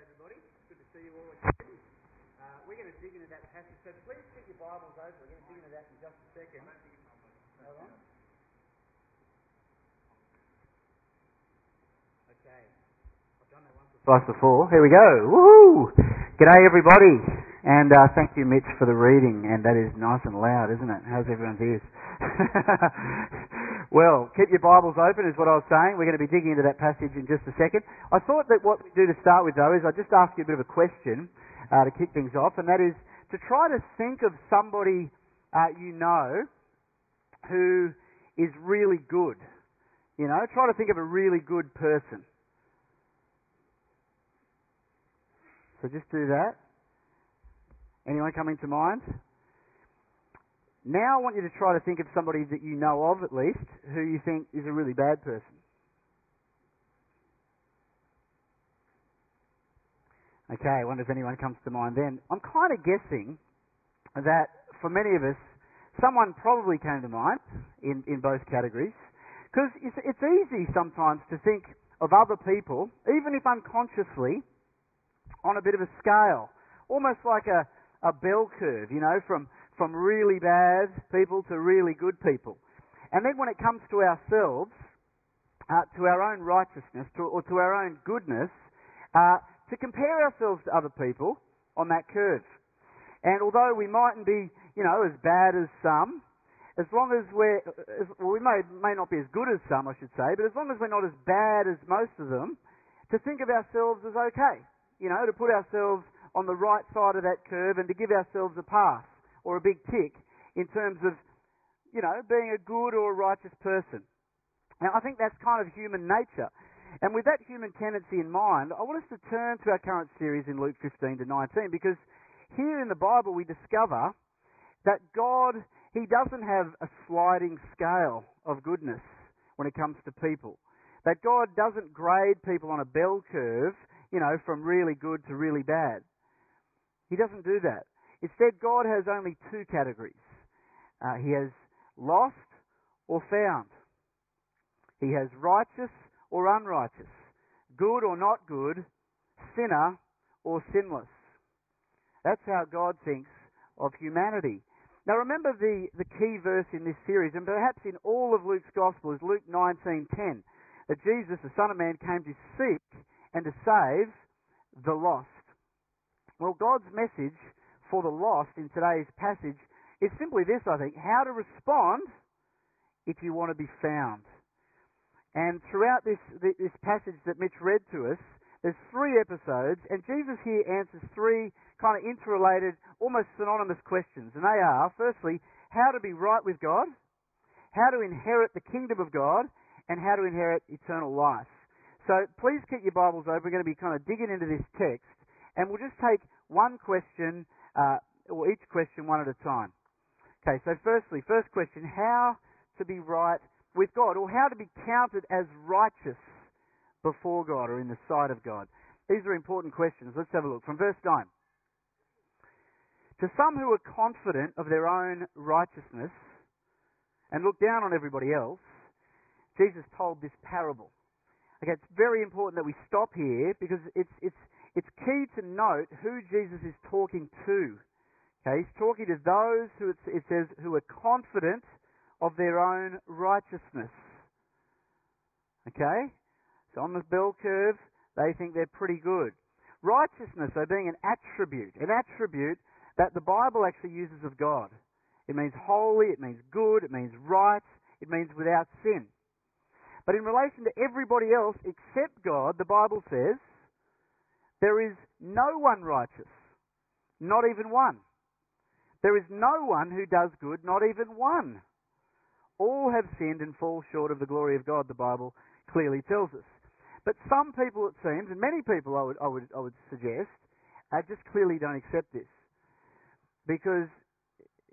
everybody. Good to see you all again. Uh, we're going to dig into that passage, so please keep your Bibles open. We're going to dig into that in just a second. Hold on. Okay. I've done that once twice before. Here we go. Woohoo! G'day, everybody. And uh, thank you, Mitch, for the reading. And that is nice and loud, isn't it? How's everyone's ears? Well, keep your Bibles open is what I was saying. We're going to be digging into that passage in just a second. I thought that what we do to start with, though, is I just ask you a bit of a question uh, to kick things off, and that is to try to think of somebody uh, you know who is really good. You know, try to think of a really good person. So just do that. Anyone coming to mind? Now I want you to try to think of somebody that you know of at least who you think is a really bad person. Okay, I wonder if anyone comes to mind then. I'm kind of guessing that for many of us, someone probably came to mind in, in both categories. Because it's, it's easy sometimes to think of other people, even if unconsciously, on a bit of a scale. Almost like a, a bell curve, you know, from from really bad people to really good people. And then when it comes to ourselves, uh, to our own righteousness, to, or to our own goodness, uh, to compare ourselves to other people on that curve. And although we mightn't be, you know, as bad as some, as long as we're, as, well, we may, may not be as good as some, I should say, but as long as we're not as bad as most of them, to think of ourselves as okay. You know, to put ourselves on the right side of that curve and to give ourselves a pass or a big tick in terms of, you know, being a good or a righteous person. Now, I think that's kind of human nature. And with that human tendency in mind, I want us to turn to our current series in Luke 15 to 19 because here in the Bible we discover that God, He doesn't have a sliding scale of goodness when it comes to people. That God doesn't grade people on a bell curve, you know, from really good to really bad. He doesn't do that. Instead, God has only two categories. Uh, he has lost or found. He has righteous or unrighteous, good or not good, sinner or sinless. That's how God thinks of humanity. Now remember the, the key verse in this series, and perhaps in all of Luke's Gospel, is Luke 19.10, that Jesus, the Son of Man, came to seek and to save the lost. Well, God's message for the lost in today's passage is simply this, I think, how to respond if you want to be found. And throughout this, this passage that Mitch read to us, there's three episodes, and Jesus here answers three kind of interrelated, almost synonymous questions. And they are, firstly, how to be right with God, how to inherit the kingdom of God, and how to inherit eternal life. So please keep your Bibles open. We're going to be kind of digging into this text, and we'll just take one question uh, or each question one at a time. Okay, so firstly, first question, how to be right with God, or how to be counted as righteous before God or in the sight of God. These are important questions. Let's have a look. From verse 9. To some who are confident of their own righteousness and look down on everybody else, Jesus told this parable. Okay, it's very important that we stop here because it's, it's, it's key to note who Jesus is talking to. Okay, he's talking to those who it says who are confident of their own righteousness. Okay, so on the bell curve, they think they're pretty good. Righteousness, though, being an attribute, an attribute that the Bible actually uses of God. It means holy, it means good, it means right, it means without sin. But in relation to everybody else except God, the Bible says there is no one righteous, not even one. There is no one who does good, not even one. All have sinned and fall short of the glory of God, the Bible clearly tells us. But some people, it seems, and many people I would, I would, I would suggest, uh, just clearly don't accept this. Because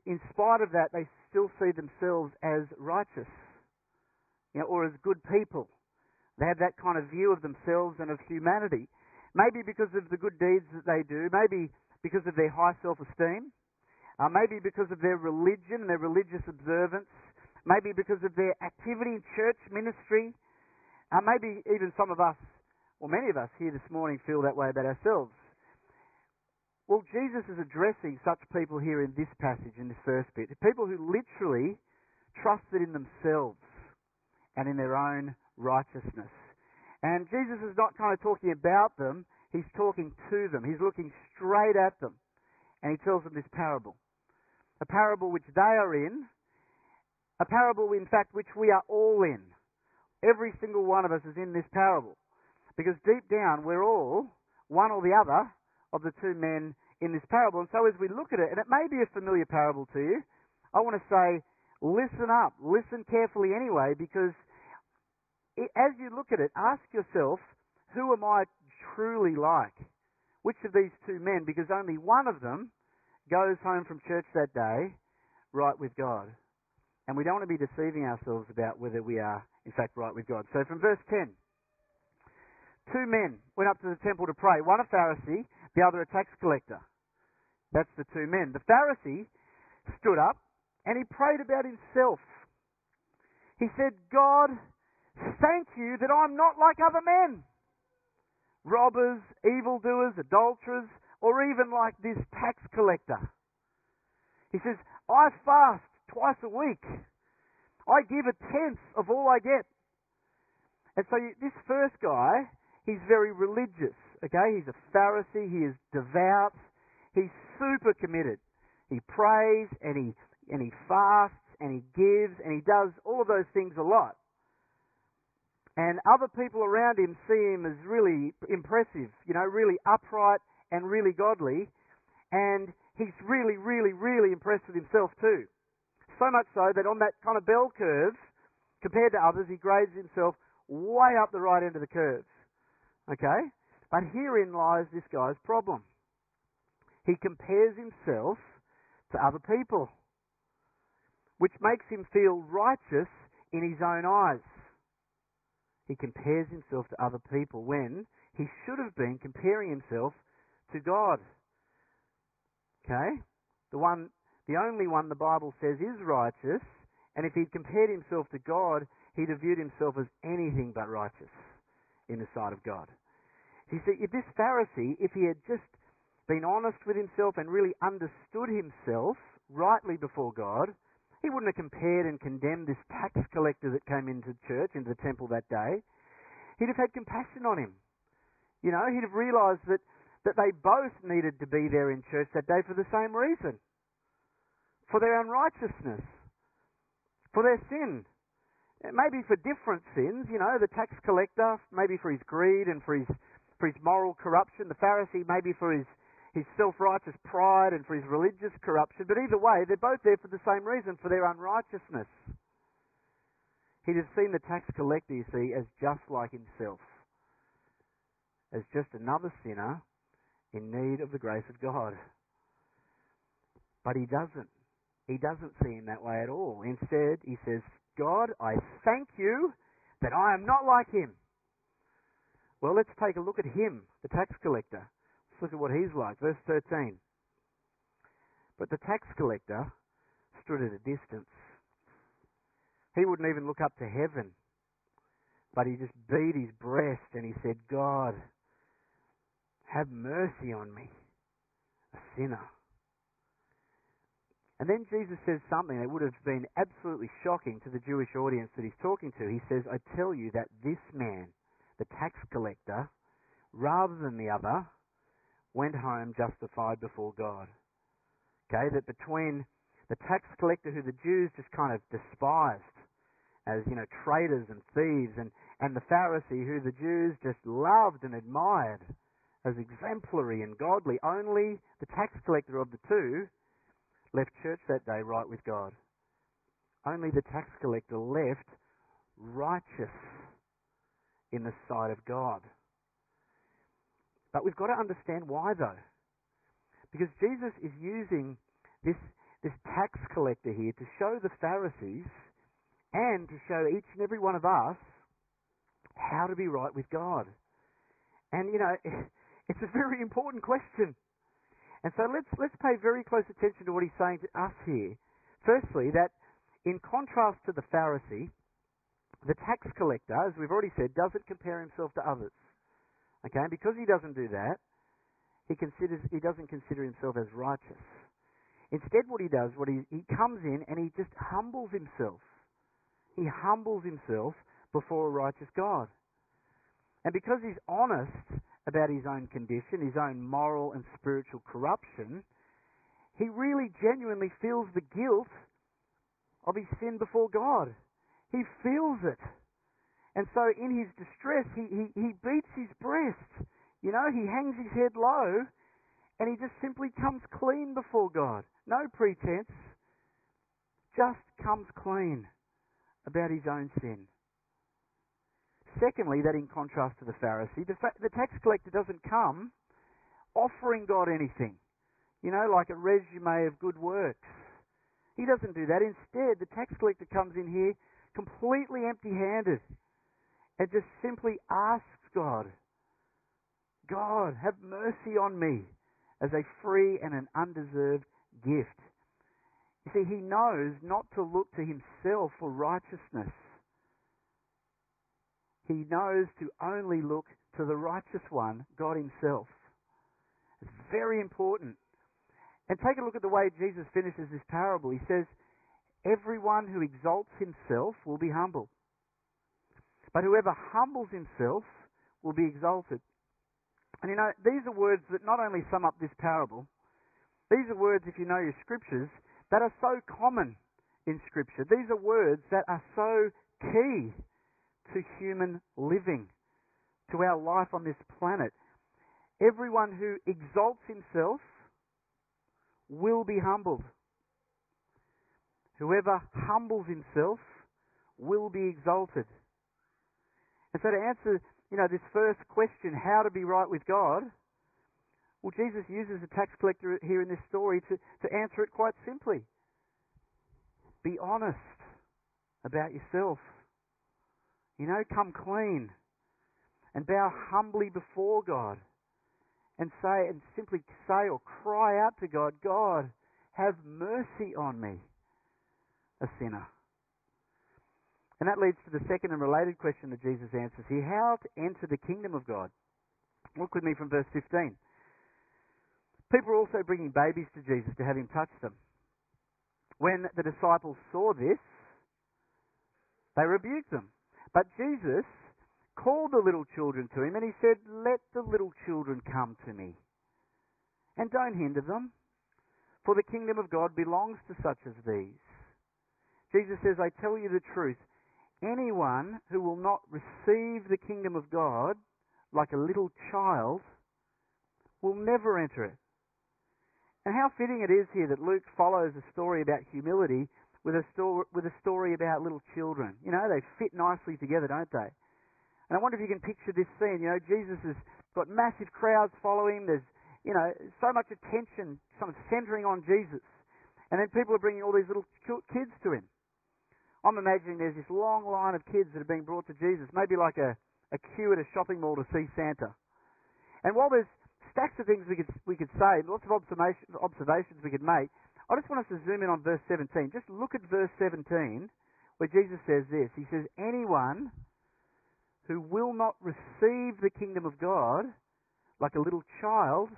in spite of that, they still see themselves as righteous you know, or as good people. They have that kind of view of themselves and of humanity. Maybe because of the good deeds that they do, maybe because of their high self-esteem, uh, maybe because of their religion and their religious observance, maybe because of their activity in church ministry, uh, maybe even some of us or many of us here this morning feel that way about ourselves. Well, Jesus is addressing such people here in this passage, in this first bit. People who literally trusted in themselves and in their own righteousness. And Jesus is not kind of talking about them, he's talking to them. He's looking straight at them. And he tells them this parable. A parable which they are in, a parable, in fact, which we are all in. Every single one of us is in this parable. Because deep down, we're all, one or the other, of the two men in this parable. And so as we look at it, and it may be a familiar parable to you, I want to say, listen up. Listen carefully anyway, because as you look at it, ask yourself, who am I truly like? Which of these two men? Because only one of them goes home from church that day right with God. And we don't want to be deceiving ourselves about whether we are, in fact, right with God. So from verse 10, two men went up to the temple to pray, one a Pharisee, the other a tax collector. That's the two men. The Pharisee stood up and he prayed about himself. He said, God, Thank you that I'm not like other men. Robbers, evildoers, adulterers, or even like this tax collector. He says, I fast twice a week. I give a tenth of all I get. And so this first guy, he's very religious. Okay, he's a Pharisee. He is devout. He's super committed. He prays and he and he fasts and he gives and he does all of those things a lot. And other people around him see him as really impressive, you know, really upright and really godly. And he's really, really, really impressed with himself too. So much so that on that kind of bell curve, compared to others, he grades himself way up the right end of the curve. Okay? But herein lies this guy's problem. He compares himself to other people, which makes him feel righteous in his own eyes he compares himself to other people when he should have been comparing himself to God. Okay? The one, the only one the Bible says is righteous, and if he'd compared himself to God, he'd have viewed himself as anything but righteous in the sight of God. You see, if this Pharisee, if he had just been honest with himself and really understood himself rightly before God, he wouldn't have compared and condemned this tax collector that came into church, into the temple that day. He'd have had compassion on him. You know, he'd have realised that, that they both needed to be there in church that day for the same reason. For their unrighteousness. For their sin. Maybe for different sins, you know, the tax collector, maybe for his greed and for his, for his moral corruption. The Pharisee, maybe for his his self-righteous pride and for his religious corruption. But either way, they're both there for the same reason, for their unrighteousness. He'd have seen the tax collector, you see, as just like himself, as just another sinner in need of the grace of God. But he doesn't. He doesn't see him that way at all. Instead, he says, God, I thank you that I am not like him. Well, let's take a look at him, the tax collector. Look at what he's like. Verse 13. But the tax collector stood at a distance. He wouldn't even look up to heaven, but he just beat his breast and he said, God, have mercy on me, a sinner. And then Jesus says something that would have been absolutely shocking to the Jewish audience that he's talking to. He says, I tell you that this man, the tax collector, rather than the other, went home justified before God. Okay, that between the tax collector who the Jews just kind of despised as, you know, traitors and thieves and, and the Pharisee who the Jews just loved and admired as exemplary and godly, only the tax collector of the two left church that day right with God. Only the tax collector left righteous in the sight of God. But we've got to understand why, though. Because Jesus is using this, this tax collector here to show the Pharisees and to show each and every one of us how to be right with God. And, you know, it's a very important question. And so let's, let's pay very close attention to what he's saying to us here. Firstly, that in contrast to the Pharisee, the tax collector, as we've already said, doesn't compare himself to others. Okay, and because he doesn't do that, he considers he doesn't consider himself as righteous. Instead, what he does, what he he comes in and he just humbles himself. He humbles himself before a righteous God. And because he's honest about his own condition, his own moral and spiritual corruption, he really genuinely feels the guilt of his sin before God. He feels it. And so in his distress, he, he, he beats his breast. You know, he hangs his head low and he just simply comes clean before God. No pretense. Just comes clean about his own sin. Secondly, that in contrast to the Pharisee, the, fa- the tax collector doesn't come offering God anything. You know, like a resume of good works. He doesn't do that. Instead, the tax collector comes in here completely empty handed and just simply asks God, God, have mercy on me as a free and an undeserved gift. You see, he knows not to look to himself for righteousness. He knows to only look to the righteous one, God himself. It's very important. And take a look at the way Jesus finishes this parable. He says, Everyone who exalts himself will be humble. But whoever humbles himself will be exalted. And you know, these are words that not only sum up this parable, these are words, if you know your scriptures, that are so common in scripture. These are words that are so key to human living, to our life on this planet. Everyone who exalts himself will be humbled. Whoever humbles himself will be exalted. And so to answer, you know, this first question, how to be right with God, well, Jesus uses a tax collector here in this story to, to answer it quite simply. Be honest about yourself. You know, come clean and bow humbly before God and say, and simply say or cry out to God, God, have mercy on me, a sinner. And that leads to the second and related question that Jesus answers here how to enter the kingdom of God. Look with me from verse 15. People are also bringing babies to Jesus to have him touch them. When the disciples saw this, they rebuked them. But Jesus called the little children to him and he said, Let the little children come to me. And don't hinder them, for the kingdom of God belongs to such as these. Jesus says, I tell you the truth. Anyone who will not receive the kingdom of God like a little child will never enter it. And how fitting it is here that Luke follows a story about humility with a, sto- with a story about little children. You know, they fit nicely together, don't they? And I wonder if you can picture this scene. You know, Jesus has got massive crowds following. him. There's, you know, so much attention of centering on Jesus. And then people are bringing all these little kids to him. I'm imagining there's this long line of kids that are being brought to Jesus, maybe like a, a queue at a shopping mall to see Santa. And while there's stacks of things we could, we could say, lots of observation, observations we could make, I just want us to zoom in on verse 17. Just look at verse 17 where Jesus says this. He says, Anyone who will not receive the kingdom of God like a little child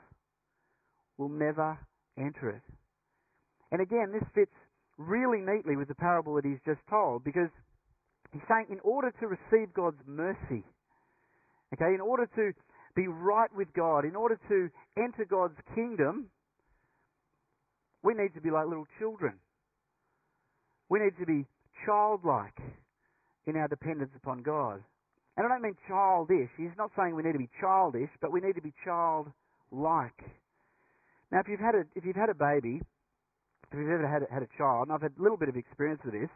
will never enter it. And again, this fits really neatly with the parable that he's just told because he's saying in order to receive God's mercy, okay, in order to be right with God, in order to enter God's kingdom, we need to be like little children. We need to be childlike in our dependence upon God. And I don't mean childish. He's not saying we need to be childish, but we need to be childlike. Now, if you've had a if you've had a baby, if you've ever had had a child, and I've had a little bit of experience with this,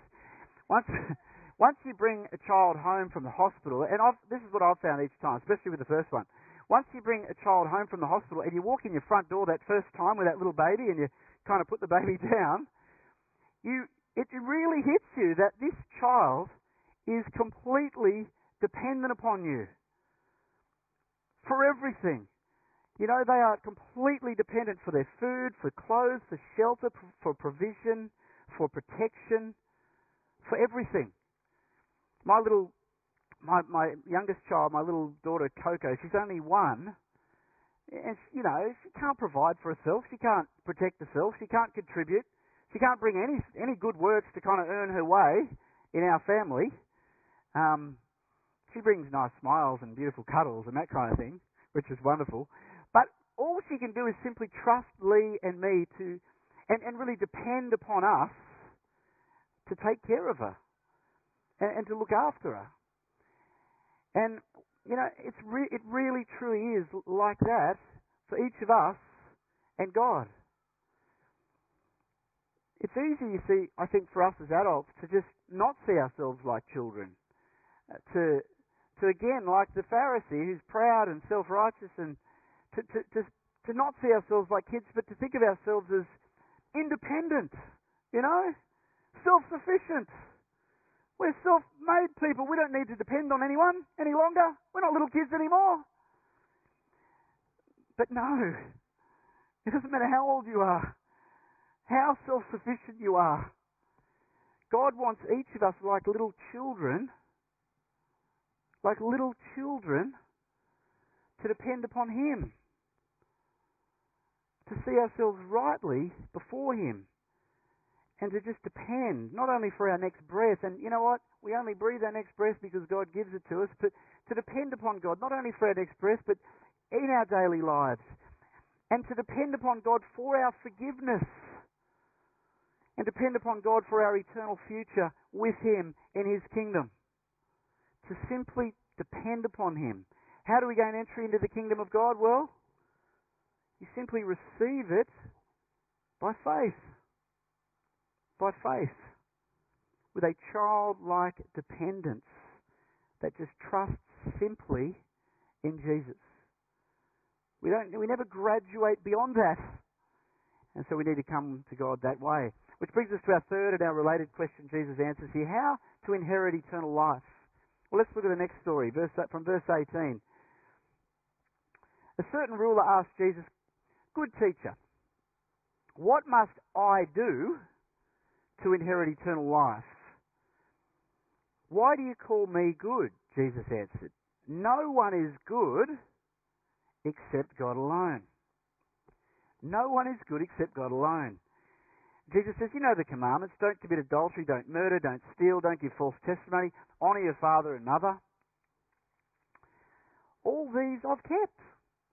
once once you bring a child home from the hospital, and I've, this is what I've found each time, especially with the first one. Once you bring a child home from the hospital and you walk in your front door that first time with that little baby and you kind of put the baby down, you it really hits you that this child is completely dependent upon you for everything. You know, they are completely dependent for their food, for clothes, for shelter, for provision, for protection, for everything. My little, my, my youngest child, my little daughter Coco, she's only one, and she, you know she can't provide for herself. She can't protect herself. She can't contribute. She can't bring any any good works to kind of earn her way in our family. Um, she brings nice smiles and beautiful cuddles and that kind of thing, which is wonderful. But all she can do is simply trust Lee and me to, and, and really depend upon us to take care of her and, and to look after her. And, you know, it's re- it really truly is like that for each of us and God. It's easy, you see, I think, for us as adults to just not see ourselves like children. Uh, to, to again, like the Pharisee who's proud and self-righteous and to, to, to, to not see ourselves like kids, but to think of ourselves as independent, you know? Self-sufficient. We're self-made people. We don't need to depend on anyone any longer. We're not little kids anymore. But no, it doesn't matter how old you are, how self-sufficient you are. God wants each of us like little children, like little children, to depend upon Him, to see ourselves rightly before Him and to just depend, not only for our next breath, and you know what? We only breathe our next breath because God gives it to us, but to depend upon God, not only for our next breath, but in our daily lives. And to depend upon God for our forgiveness. And depend upon God for our eternal future with Him in His kingdom. To simply depend upon Him. How do we gain entry into the kingdom of God? Well, you simply receive it by faith by faith with a childlike dependence that just trusts simply in Jesus. We don't, we never graduate beyond that. And so we need to come to God that way. Which brings us to our third and our related question Jesus answers here. How to inherit eternal life? Well, let's look at the next story, verse, from verse 18. A certain ruler asked Jesus, Good teacher, what must I do to inherit eternal life. Why do you call me good? Jesus answered. No one is good except God alone. No one is good except God alone. Jesus says, You know the commandments. Don't commit adultery, don't murder, don't steal, don't give false testimony, honour your father and mother. All these I've kept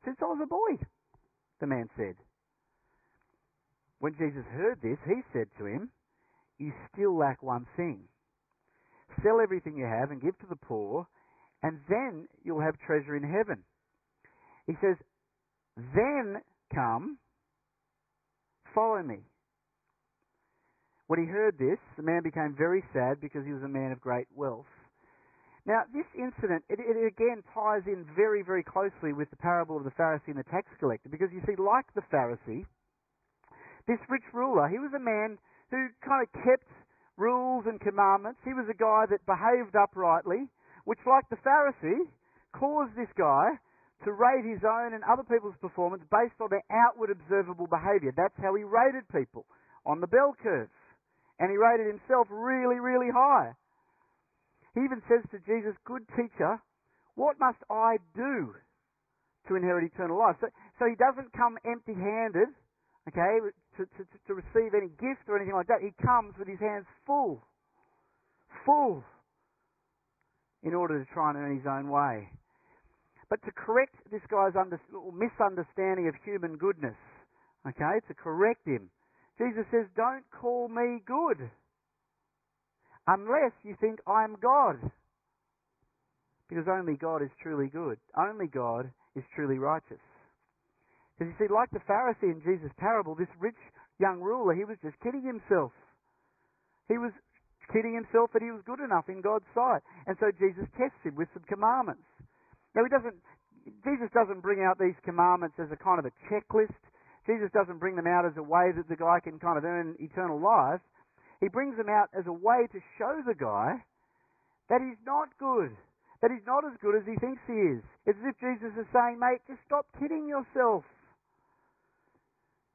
since I was a boy, the man said. When Jesus heard this, he said to him, you still lack one thing. Sell everything you have and give to the poor, and then you'll have treasure in heaven. He says, then come, follow me. When he heard this, the man became very sad because he was a man of great wealth. Now, this incident, it, it, again ties in very, very closely with the parable of the Pharisee and the tax collector, because you see, like the Pharisee, this rich ruler, he was a man who kind of kept rules and commandments. He was a guy that behaved uprightly, which, like the Pharisee, caused this guy to rate his own and other people's performance based on their outward observable behaviour. That's how he rated people on the bell curve. And he rated himself really, really high. He even says to Jesus, Good teacher, what must I do to inherit eternal life? So, so he doesn't come empty handed okay, to, to, to receive any gift or anything like that. He comes with his hands full, full, in order to try and earn his own way. But to correct this guy's under, misunderstanding of human goodness, okay, to correct him, Jesus says, Don't call me good unless you think I'm God. Because only God is truly good. Only God is truly righteous. Because you see, like the Pharisee in Jesus' parable, this rich young ruler, he was just kidding himself. He was kidding himself that he was good enough in God's sight. And so Jesus tests him with some commandments. Now he doesn't, Jesus doesn't bring out these commandments as a kind of a checklist. Jesus doesn't bring them out as a way that the guy can kind of earn eternal life. He brings them out as a way to show the guy that he's not good, that he's not as good as he thinks he is. It's as if Jesus is saying, mate, just stop kidding yourself.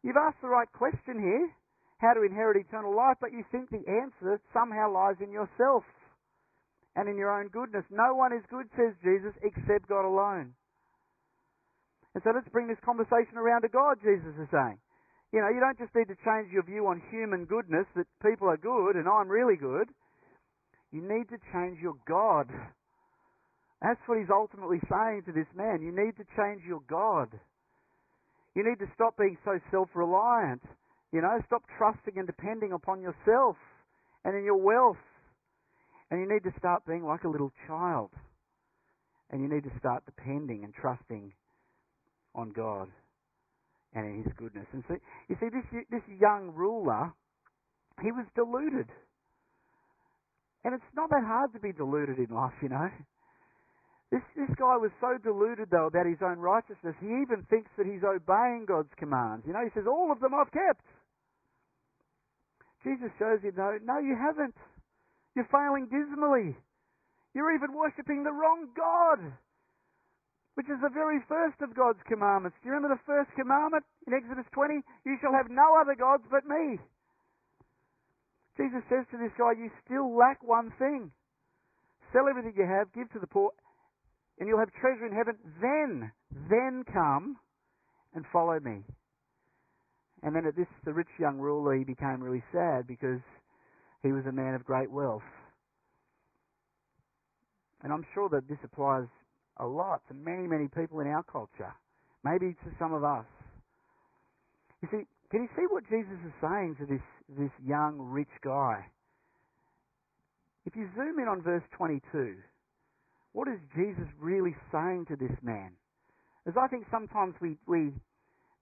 You've asked the right question here, how to inherit eternal life, but you think the answer somehow lies in yourself. and in your own goodness. No one is good, says Jesus, except God alone. And so let's bring this conversation around to God, Jesus is saying. You know, you don't just need to change your view on human goodness, that people are good and I'm really good. You need to change your God. That's what he's ultimately saying to this man. You need to change your God. You need to stop being so self reliant. You know, stop trusting and depending upon yourself and in your wealth. And you need to start being like a little child. And you need to start depending and trusting on God and in His goodness. And so, you see, this, this young ruler, he was deluded. And it's not that hard to be deluded in life, you know. This, this guy was so deluded, though, about his own righteousness, he even thinks that he's obeying God's commands. You know, he says, All of them I've kept. Jesus shows him, no, no, you haven't. You're failing dismally. You're even worshipping the wrong God, which is the very first of God's commandments. Do you remember the first commandment in Exodus 20? You shall have no other gods but me. Jesus says to this guy, You still lack one thing. Sell everything you have, give to the poor, and you'll have treasure in heaven. Then, then come and follow me. And then at this, the rich young ruler, he became really sad because he was a man of great wealth. And I'm sure that this applies a lot to many, many people in our culture. Maybe to some of us. You see, can you see what Jesus is saying to this, this young, rich guy? If you zoom in on verse 22, what is Jesus really saying to this man? As I think sometimes we, we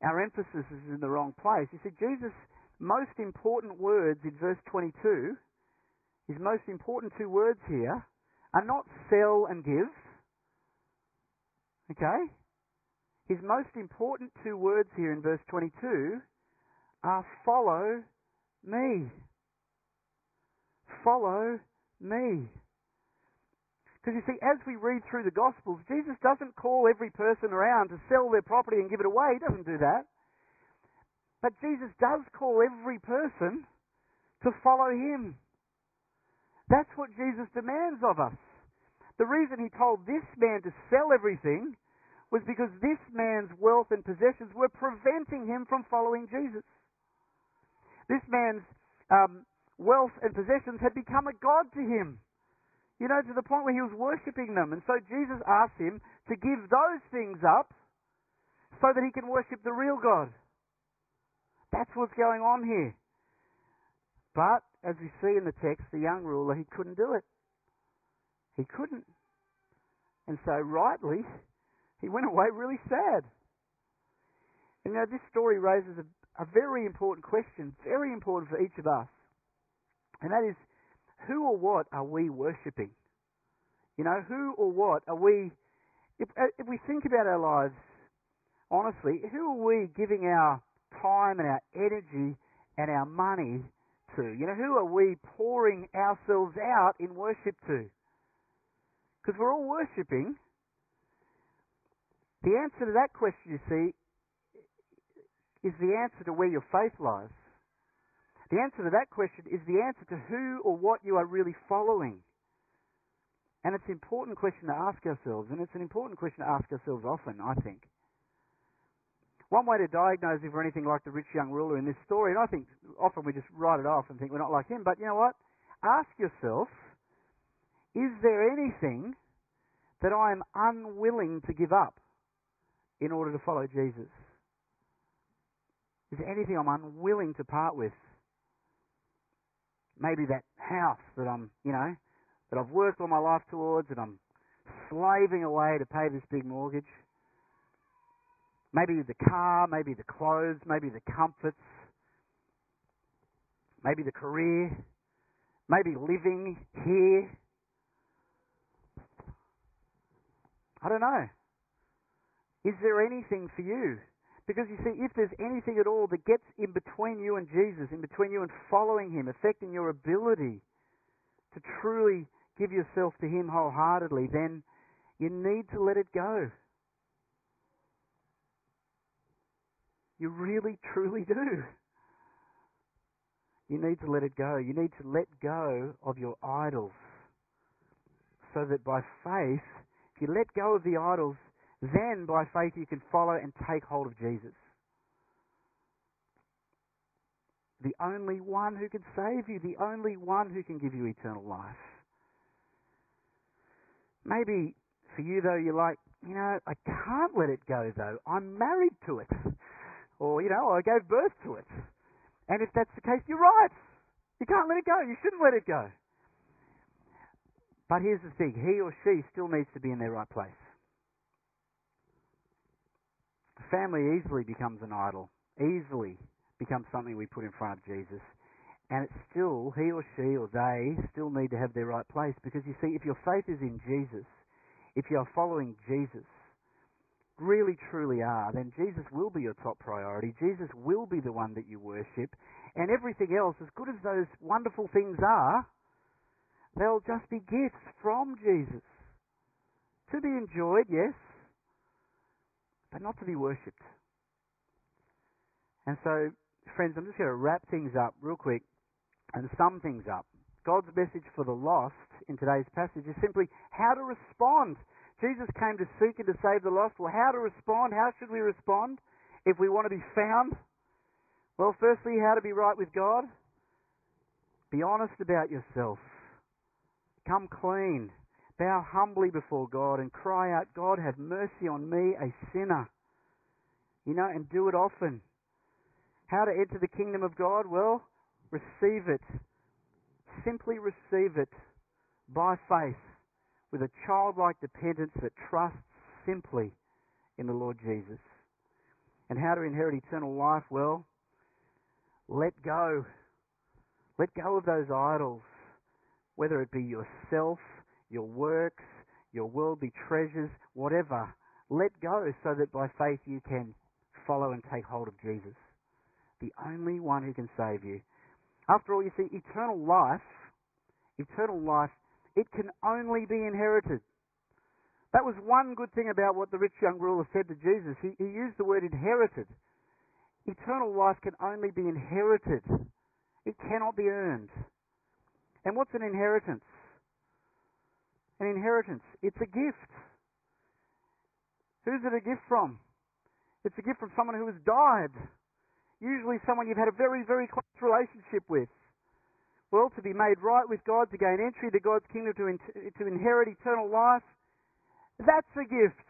our emphasis is in the wrong place. You see, Jesus' most important words in verse 22, his most important two words here, are not sell and give. Okay? His most important two words here in verse 22 are follow me. Follow me. Because you see, as we read through the Gospels, Jesus doesn't call every person around to sell their property and give it away. He doesn't do that. But Jesus does call every person to follow him. That's what Jesus demands of us. The reason he told this man to sell everything was because this man's wealth and possessions were preventing him from following Jesus. This man's um, wealth and possessions had become a god to him. You know, to the point where he was worshipping them. And so Jesus asked him to give those things up so that he can worship the real God. That's what's going on here. But, as we see in the text, the young ruler, he couldn't do it. He couldn't. And so, rightly, he went away really sad. And know, this story raises a, a very important question, very important for each of us. And that is, who or what are we worshipping? You know, who or what are we, if, uh, if we think about our lives honestly, who are we giving our time and our energy and our money to? You know, who are we pouring ourselves out in worship to? Because we're all worshipping. The answer to that question, you see, is the answer to where your faith lies. The answer to that question is the answer to who or what you are really following. And it's an important question to ask ourselves, and it's an important question to ask ourselves often, I think. One way to diagnose if we're anything like the rich young ruler in this story, and I think often we just write it off and think we're not like him, but you know what? Ask yourself, is there anything that I am unwilling to give up in order to follow Jesus? Is there anything I'm unwilling to part with maybe that house that I'm, you know, that I've worked all my life towards and I'm slaving away to pay this big mortgage. Maybe the car, maybe the clothes, maybe the comforts, maybe the career, maybe living here. I don't know. Is there anything for you because you see, if there's anything at all that gets in between you and Jesus, in between you and following Him, affecting your ability to truly give yourself to Him wholeheartedly, then you need to let it go. You really, truly do. You need to let it go. You need to let go of your idols. so that by faith, if you let go of the idols, then by faith you can follow and take hold of Jesus. The only one who can save you, the only one who can give you eternal life. Maybe for you though, you're like, you know, I can't let it go though. I'm married to it. Or, you know, I gave birth to it. And if that's the case, you're right. You can't let it go. You shouldn't let it go. But here's the thing he or she still needs to be in their right place. The Family easily becomes an idol, easily becomes something we put in front of Jesus. And it's still, he or she or they still need to have their right place. Because you see, if your faith is in Jesus, if you are following Jesus, really truly are, then Jesus will be your top priority. Jesus will be the one that you worship. And everything else, as good as those wonderful things are, they'll just be gifts from Jesus. To be enjoyed, yes, but not to be worshipped. And so, friends, I'm just going to wrap things up real quick and sum things up. God's message for the lost in today's passage is simply how to respond Jesus came to seek and to save the lost. Well, how to respond? How should we respond if we want to be found? Well, firstly, how to be right with God? Be honest about yourself. Come clean. Bow humbly before God and cry out, God, have mercy on me, a sinner. You know, and do it often. How to enter the kingdom of God? Well, receive it. Simply receive it by faith with a childlike dependence that trusts simply in the Lord Jesus. And how to inherit eternal life? Well, let go. Let go of those idols, whether it be yourself, your works, your worldly treasures, whatever. Let go so that by faith you can follow and take hold of Jesus, the only one who can save you. After all, you see, eternal life, eternal life it can only be inherited. That was one good thing about what the rich young ruler said to Jesus. He, he used the word inherited. Eternal life can only be inherited. It cannot be earned. And what's an inheritance? An inheritance. It's a gift. Who's it a gift from? It's a gift from someone who has died. Usually someone you've had a very, very close relationship with. Well, to be made right with God, to gain entry to God's kingdom, to, in, to inherit eternal life, that's a gift.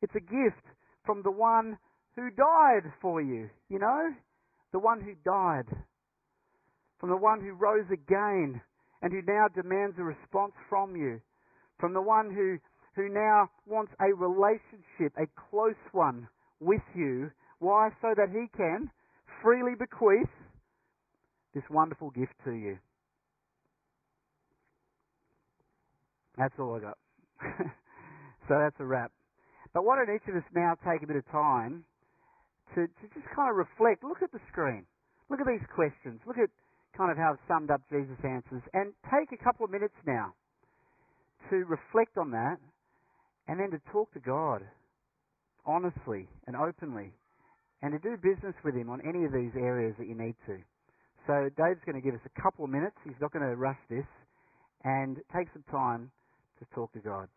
It's a gift from the one who died for you, you know? The one who died. From the one who rose again and who now demands a response from you. From the one who, who now wants a relationship, a close one with you. Why? So that he can freely bequeath this wonderful gift to you. That's all I got. so that's a wrap. But why don't each of us now take a bit of time to, to just kind of reflect. Look at the screen. Look at these questions. Look at kind of how I've summed up Jesus' answers. And take a couple of minutes now to reflect on that and then to talk to God honestly and openly and to do business with Him on any of these areas that you need to. So Dave's going to give us a couple of minutes. He's not going to rush this. And take some time to talk to God.